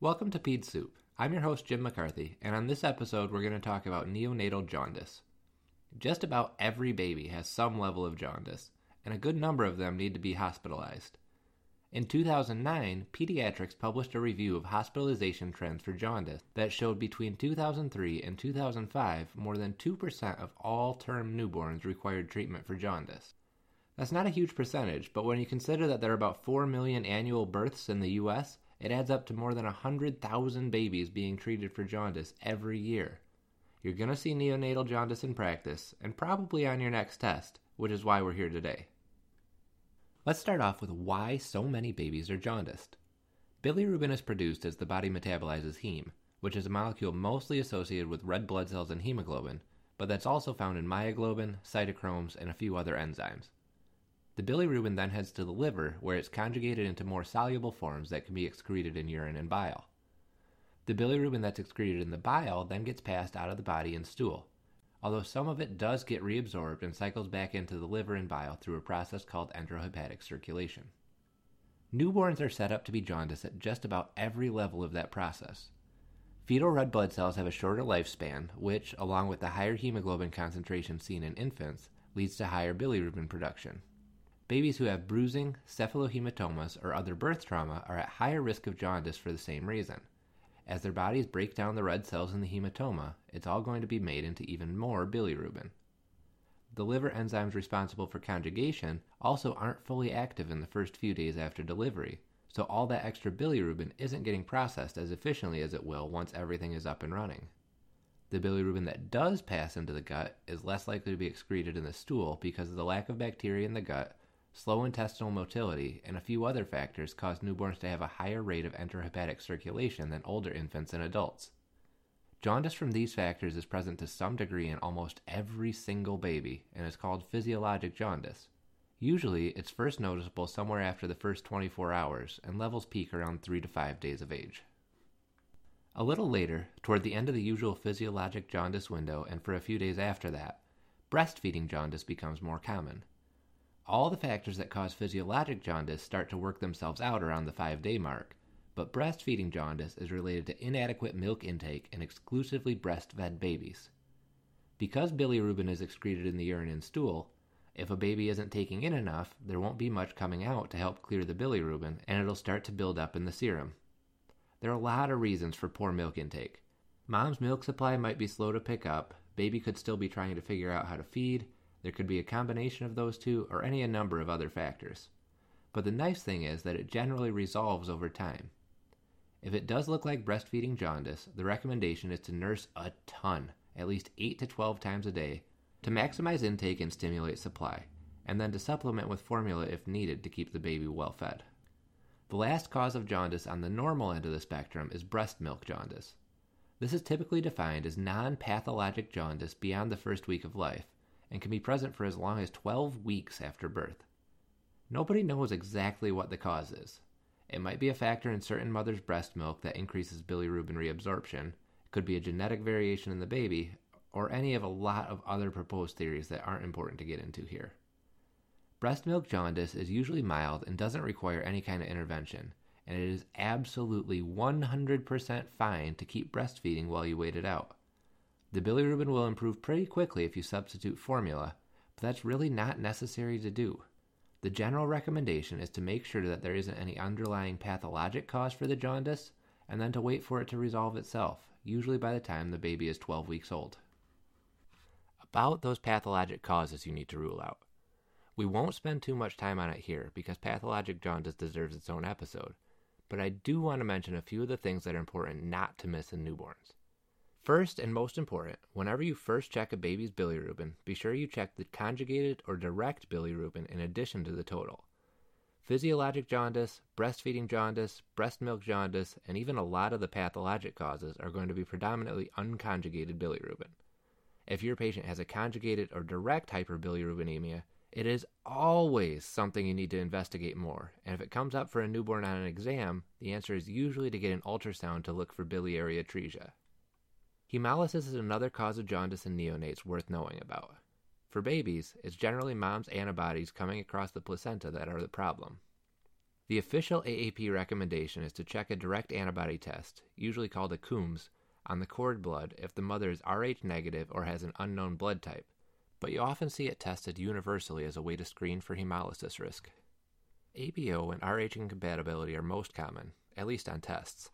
Welcome to Ped Soup. I'm your host, Jim McCarthy, and on this episode, we're going to talk about neonatal jaundice. Just about every baby has some level of jaundice, and a good number of them need to be hospitalized. In 2009, Pediatrics published a review of hospitalization trends for jaundice that showed between 2003 and 2005 more than 2% of all term newborns required treatment for jaundice. That's not a huge percentage, but when you consider that there are about 4 million annual births in the US, it adds up to more than 100,000 babies being treated for jaundice every year. You're going to see neonatal jaundice in practice, and probably on your next test, which is why we're here today. Let's start off with why so many babies are jaundiced. Bilirubin is produced as the body metabolizes heme, which is a molecule mostly associated with red blood cells and hemoglobin, but that's also found in myoglobin, cytochromes, and a few other enzymes. The bilirubin then heads to the liver, where it's conjugated into more soluble forms that can be excreted in urine and bile. The bilirubin that's excreted in the bile then gets passed out of the body in stool, although some of it does get reabsorbed and cycles back into the liver and bile through a process called enterohepatic circulation. Newborns are set up to be jaundiced at just about every level of that process. Fetal red blood cells have a shorter lifespan, which, along with the higher hemoglobin concentration seen in infants, leads to higher bilirubin production. Babies who have bruising, cephalohematomas, or other birth trauma are at higher risk of jaundice for the same reason. As their bodies break down the red cells in the hematoma, it's all going to be made into even more bilirubin. The liver enzymes responsible for conjugation also aren't fully active in the first few days after delivery, so all that extra bilirubin isn't getting processed as efficiently as it will once everything is up and running. The bilirubin that does pass into the gut is less likely to be excreted in the stool because of the lack of bacteria in the gut slow intestinal motility, and a few other factors cause newborns to have a higher rate of enterohepatic circulation than older infants and adults. Jaundice from these factors is present to some degree in almost every single baby and is called physiologic jaundice. Usually, it's first noticeable somewhere after the first 24 hours, and levels peak around 3 to 5 days of age. A little later, toward the end of the usual physiologic jaundice window and for a few days after that, breastfeeding jaundice becomes more common all the factors that cause physiologic jaundice start to work themselves out around the five day mark, but breastfeeding jaundice is related to inadequate milk intake in exclusively breastfed babies. Because bilirubin is excreted in the urine and stool, if a baby isn't taking in enough, there won't be much coming out to help clear the bilirubin, and it'll start to build up in the serum. There are a lot of reasons for poor milk intake. Mom's milk supply might be slow to pick up, baby could still be trying to figure out how to feed, there could be a combination of those two or any a number of other factors. But the nice thing is that it generally resolves over time. If it does look like breastfeeding jaundice, the recommendation is to nurse a ton, at least 8 to 12 times a day, to maximize intake and stimulate supply, and then to supplement with formula if needed to keep the baby well fed. The last cause of jaundice on the normal end of the spectrum is breast milk jaundice. This is typically defined as non pathologic jaundice beyond the first week of life, and can be present for as long as 12 weeks after birth. Nobody knows exactly what the cause is. It might be a factor in certain mothers' breast milk that increases bilirubin reabsorption, it could be a genetic variation in the baby, or any of a lot of other proposed theories that aren't important to get into here. Breast milk jaundice is usually mild and doesn't require any kind of intervention, and it is absolutely 100% fine to keep breastfeeding while you wait it out. The bilirubin will improve pretty quickly if you substitute formula, but that's really not necessary to do. The general recommendation is to make sure that there isn't any underlying pathologic cause for the jaundice, and then to wait for it to resolve itself, usually by the time the baby is 12 weeks old. About those pathologic causes you need to rule out. We won't spend too much time on it here because pathologic jaundice deserves its own episode, but I do want to mention a few of the things that are important not to miss in newborns. First and most important, whenever you first check a baby's bilirubin, be sure you check the conjugated or direct bilirubin in addition to the total. Physiologic jaundice, breastfeeding jaundice, breast milk jaundice, and even a lot of the pathologic causes are going to be predominantly unconjugated bilirubin. If your patient has a conjugated or direct hyperbilirubinemia, it is always something you need to investigate more. And if it comes up for a newborn on an exam, the answer is usually to get an ultrasound to look for biliary atresia. Hemolysis is another cause of jaundice in neonates worth knowing about. For babies, it's generally mom's antibodies coming across the placenta that are the problem. The official AAP recommendation is to check a direct antibody test, usually called a Coombs, on the cord blood if the mother is Rh negative or has an unknown blood type, but you often see it tested universally as a way to screen for hemolysis risk. ABO and Rh incompatibility are most common, at least on tests,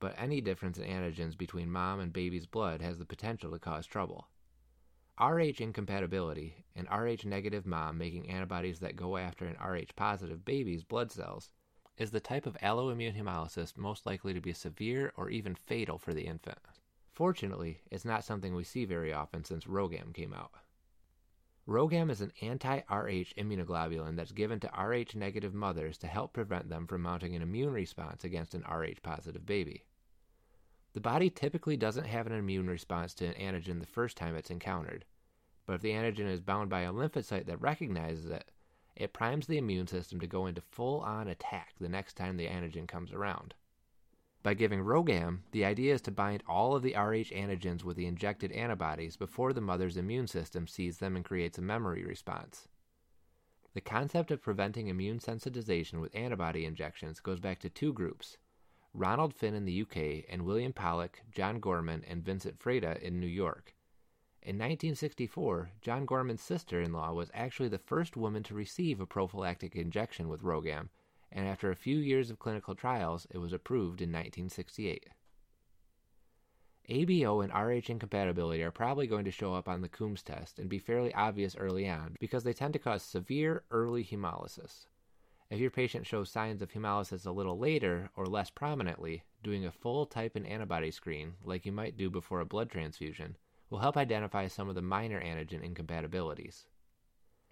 but any difference in antigens between mom and baby's blood has the potential to cause trouble. Rh incompatibility, an Rh negative mom making antibodies that go after an Rh positive baby's blood cells is the type of alloimmune hemolysis most likely to be severe or even fatal for the infant. Fortunately, it's not something we see very often since RhoGAM came out. RhoGAM is an anti Rh immunoglobulin that's given to Rh negative mothers to help prevent them from mounting an immune response against an Rh positive baby. The body typically doesn't have an immune response to an antigen the first time it's encountered, but if the antigen is bound by a lymphocyte that recognizes it, it primes the immune system to go into full on attack the next time the antigen comes around. By giving RhoGAM, the idea is to bind all of the Rh antigens with the injected antibodies before the mother's immune system sees them and creates a memory response. The concept of preventing immune sensitization with antibody injections goes back to two groups Ronald Finn in the UK and William Pollack, John Gorman, and Vincent Freda in New York. In 1964, John Gorman's sister in law was actually the first woman to receive a prophylactic injection with RhoGAM, and after a few years of clinical trials, it was approved in 1968. ABO and Rh incompatibility are probably going to show up on the Coombs test and be fairly obvious early on because they tend to cause severe early hemolysis. If your patient shows signs of hemolysis a little later or less prominently, doing a full type and antibody screen, like you might do before a blood transfusion, will help identify some of the minor antigen incompatibilities.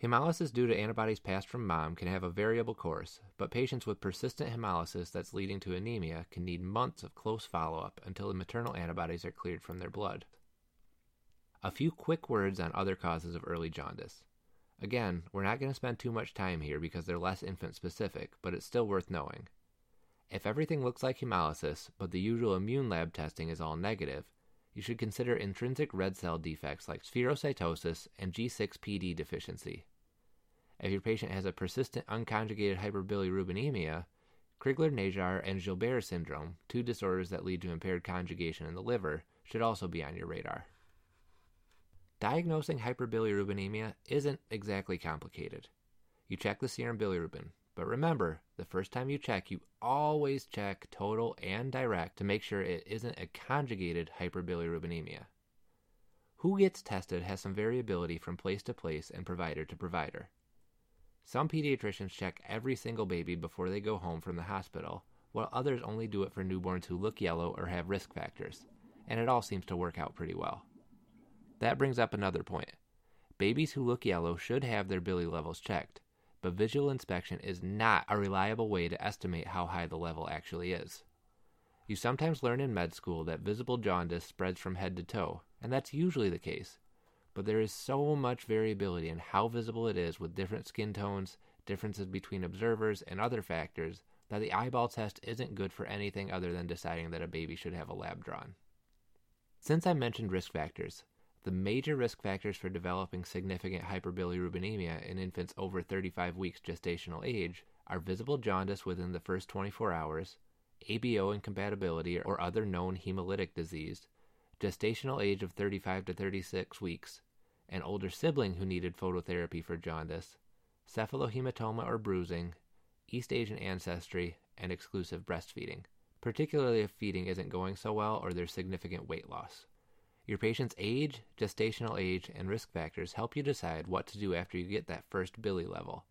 Hemolysis due to antibodies passed from mom can have a variable course, but patients with persistent hemolysis that's leading to anemia can need months of close follow up until the maternal antibodies are cleared from their blood. A few quick words on other causes of early jaundice. Again, we're not going to spend too much time here because they're less infant specific, but it's still worth knowing. If everything looks like hemolysis, but the usual immune lab testing is all negative, you should consider intrinsic red cell defects like spherocytosis and G6PD deficiency. If your patient has a persistent unconjugated hyperbilirubinemia, Crigler-Najjar and Gilbert syndrome, two disorders that lead to impaired conjugation in the liver, should also be on your radar. Diagnosing hyperbilirubinemia isn't exactly complicated. You check the serum bilirubin, but remember, the first time you check, you always check total and direct to make sure it isn't a conjugated hyperbilirubinemia. Who gets tested has some variability from place to place and provider to provider. Some pediatricians check every single baby before they go home from the hospital, while others only do it for newborns who look yellow or have risk factors, and it all seems to work out pretty well. That brings up another point. Babies who look yellow should have their bili levels checked but visual inspection is not a reliable way to estimate how high the level actually is. You sometimes learn in med school that visible jaundice spreads from head to toe, and that's usually the case. But there is so much variability in how visible it is with different skin tones, differences between observers, and other factors that the eyeball test isn't good for anything other than deciding that a baby should have a lab drawn. Since I mentioned risk factors, the major risk factors for developing significant hyperbilirubinemia in infants over 35 weeks gestational age are visible jaundice within the first 24 hours, ABO incompatibility or other known hemolytic disease, gestational age of 35 to 36 weeks, an older sibling who needed phototherapy for jaundice, cephalohematoma or bruising, East Asian ancestry, and exclusive breastfeeding, particularly if feeding isn't going so well or there's significant weight loss. Your patient's age, gestational age, and risk factors help you decide what to do after you get that first bili level.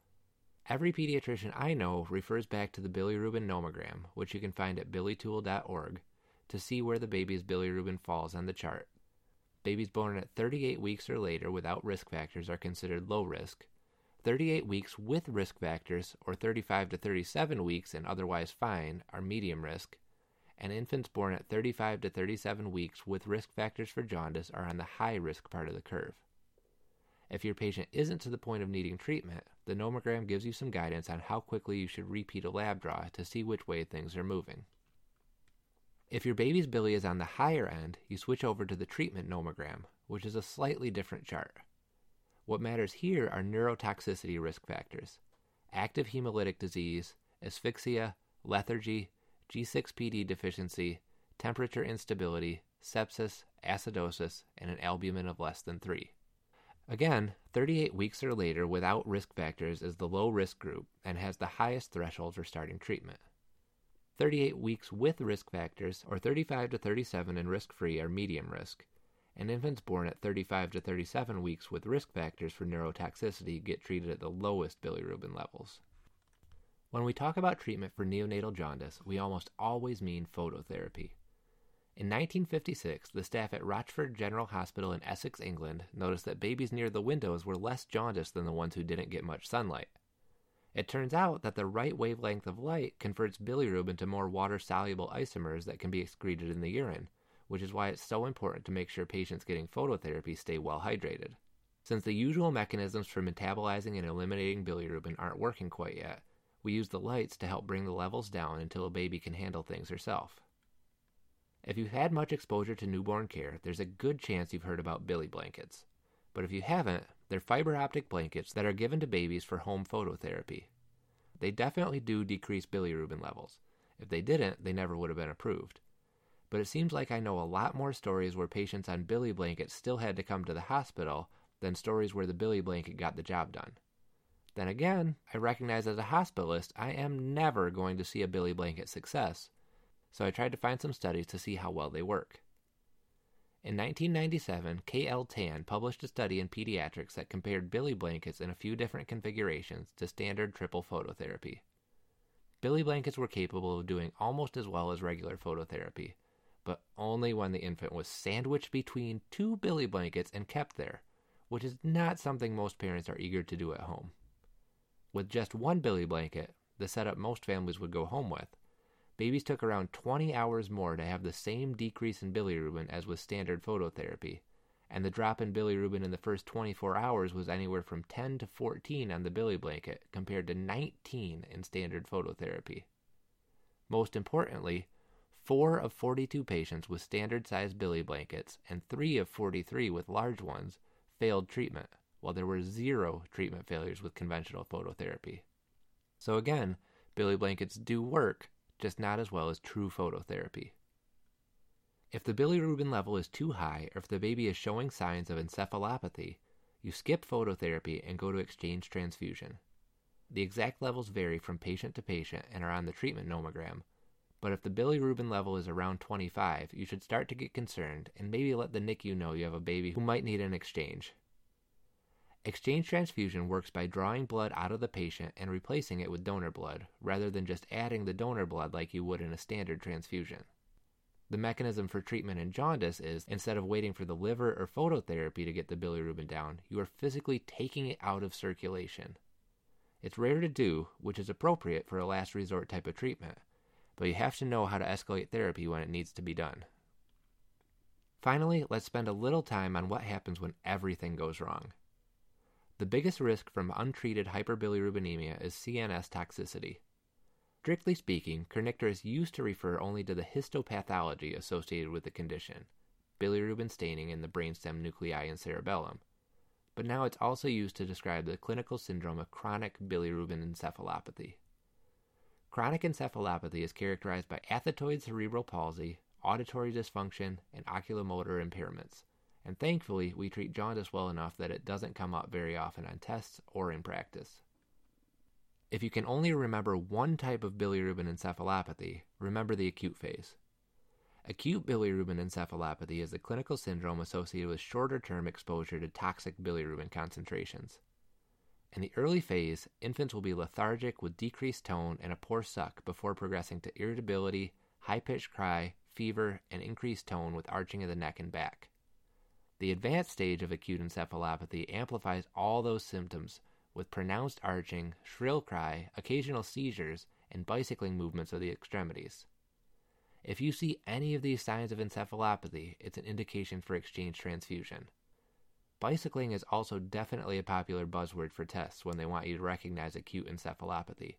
Every pediatrician I know refers back to the bilirubin nomogram, which you can find at bilitool.org, to see where the baby's bilirubin falls on the chart. Babies born at 38 weeks or later without risk factors are considered low risk. 38 weeks with risk factors, or 35 to 37 weeks and otherwise fine, are medium risk, and infants born at 35 to 37 weeks with risk factors for jaundice are on the high risk part of the curve. If your patient isn't to the point of needing treatment, the nomogram gives you some guidance on how quickly you should repeat a lab draw to see which way things are moving. If your baby's bili is on the higher end, you switch over to the treatment nomogram, which is a slightly different chart. What matters here are neurotoxicity risk factors, active hemolytic disease, asphyxia, lethargy, G6PD deficiency, temperature instability, sepsis, acidosis, and an albumin of less than 3. Again, 38 weeks or later without risk factors is the low risk group and has the highest threshold for starting treatment. 38 weeks with risk factors, or 35 to 37 and risk free, are medium risk, and infants born at 35 to 37 weeks with risk factors for neurotoxicity get treated at the lowest bilirubin levels. When we talk about treatment for neonatal jaundice, we almost always mean phototherapy. In 1956, the staff at Rochford General Hospital in Essex, England, noticed that babies near the windows were less jaundiced than the ones who didn't get much sunlight. It turns out that the right wavelength of light converts bilirubin to more water soluble isomers that can be excreted in the urine, which is why it's so important to make sure patients getting phototherapy stay well hydrated. Since the usual mechanisms for metabolizing and eliminating bilirubin aren't working quite yet, we use the lights to help bring the levels down until a baby can handle things herself. If you've had much exposure to newborn care, there's a good chance you've heard about bili blankets. But if you haven't, they're fiber optic blankets that are given to babies for home phototherapy. They definitely do decrease bilirubin levels. If they didn't, they never would have been approved. But it seems like I know a lot more stories where patients on bili blankets still had to come to the hospital than stories where the bili blanket got the job done. Then again, I recognize as a hospitalist I am never going to see a bili blanket success, so I tried to find some studies to see how well they work. In 1997, K.L. Tan published a study in pediatrics that compared bili blankets in a few different configurations to standard triple phototherapy. bili blankets were capable of doing almost as well as regular phototherapy, but only when the infant was sandwiched between two bili blankets and kept there, which is not something most parents are eager to do at home. With just one bili blanket, the setup most families would go home with, babies took around 20 hours more to have the same decrease in bilirubin as with standard phototherapy, and the drop in bilirubin in the first 24 hours was anywhere from 10 to 14 on the bili blanket compared to 19 in standard phototherapy. Most importantly, 4 of 42 patients with standard sized bili blankets and 3 of 43 with large ones failed treatment, while there were zero treatment failures with conventional phototherapy. So again, bili blankets do work, just not as well as true phototherapy. If the bilirubin level is too high or if the baby is showing signs of encephalopathy, you skip phototherapy and go to exchange transfusion. The exact levels vary from patient to patient and are on the treatment nomogram, but if the bilirubin level is around 25, you should start to get concerned and maybe let the NICU know you have a baby who might need an exchange. Exchange transfusion works by drawing blood out of the patient and replacing it with donor blood, rather than just adding the donor blood like you would in a standard transfusion. The mechanism for treatment in jaundice is instead of waiting for the liver or phototherapy to get the bilirubin down, you are physically taking it out of circulation. It's rare to do, which is appropriate for a last resort type of treatment, but you have to know how to escalate therapy when it needs to be done. Finally, let's spend a little time on what happens when everything goes wrong. The biggest risk from untreated hyperbilirubinemia is CNS toxicity. Strictly speaking, kernicterus used to refer only to the histopathology associated with the condition, bilirubin staining in the brainstem nuclei and cerebellum, but now it's also used to describe the clinical syndrome of chronic bilirubin encephalopathy. Chronic encephalopathy is characterized by athetoid cerebral palsy, auditory dysfunction, and oculomotor impairments and thankfully, we treat jaundice well enough that it doesn't come up very often on tests or in practice. If you can only remember one type of bilirubin encephalopathy, remember the acute phase. Acute bilirubin encephalopathy is a clinical syndrome associated with shorter term exposure to toxic bilirubin concentrations. In the early phase, infants will be lethargic with decreased tone and a poor suck before progressing to irritability, high pitched cry, fever, and increased tone with arching of the neck and back. The advanced stage of acute encephalopathy amplifies all those symptoms with pronounced arching, shrill cry, occasional seizures, and bicycling movements of the extremities. If you see any of these signs of encephalopathy, it's an indication for exchange transfusion. Bicycling is also definitely a popular buzzword for tests when they want you to recognize acute encephalopathy.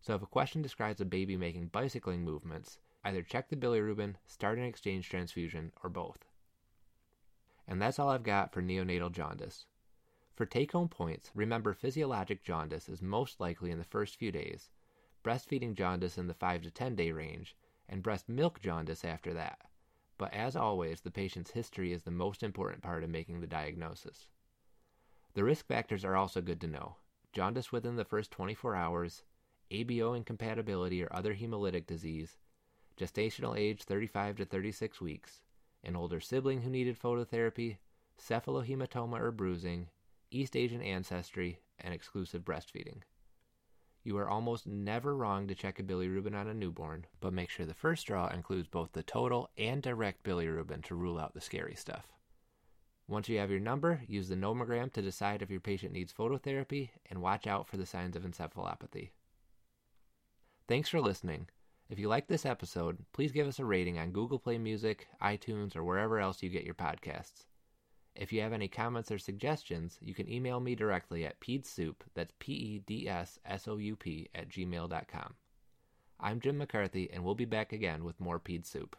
So if a question describes a baby making bicycling movements, either check the bilirubin, start an exchange transfusion, or both. And that's all I've got for neonatal jaundice. For take home points, remember physiologic jaundice is most likely in the first few days, breastfeeding jaundice in the 5 to 10 day range, and breast milk jaundice after that. But as always, the patient's history is the most important part of making the diagnosis. The risk factors are also good to know jaundice within the first 24 hours, ABO incompatibility or other hemolytic disease, gestational age 35 to 36 weeks, an older sibling who needed phototherapy, cephalohematoma or bruising, East Asian ancestry, and exclusive breastfeeding. You are almost never wrong to check a bilirubin on a newborn, but make sure the first draw includes both the total and direct bilirubin to rule out the scary stuff. Once you have your number, use the nomogram to decide if your patient needs phototherapy and watch out for the signs of encephalopathy. Thanks for listening. If you like this episode, please give us a rating on Google Play Music, iTunes, or wherever else you get your podcasts. If you have any comments or suggestions, you can email me directly at pedsoup, that's P-E-D-S-S-O-U-P, at gmail.com. I'm Jim McCarthy, and we'll be back again with more Ped Soup.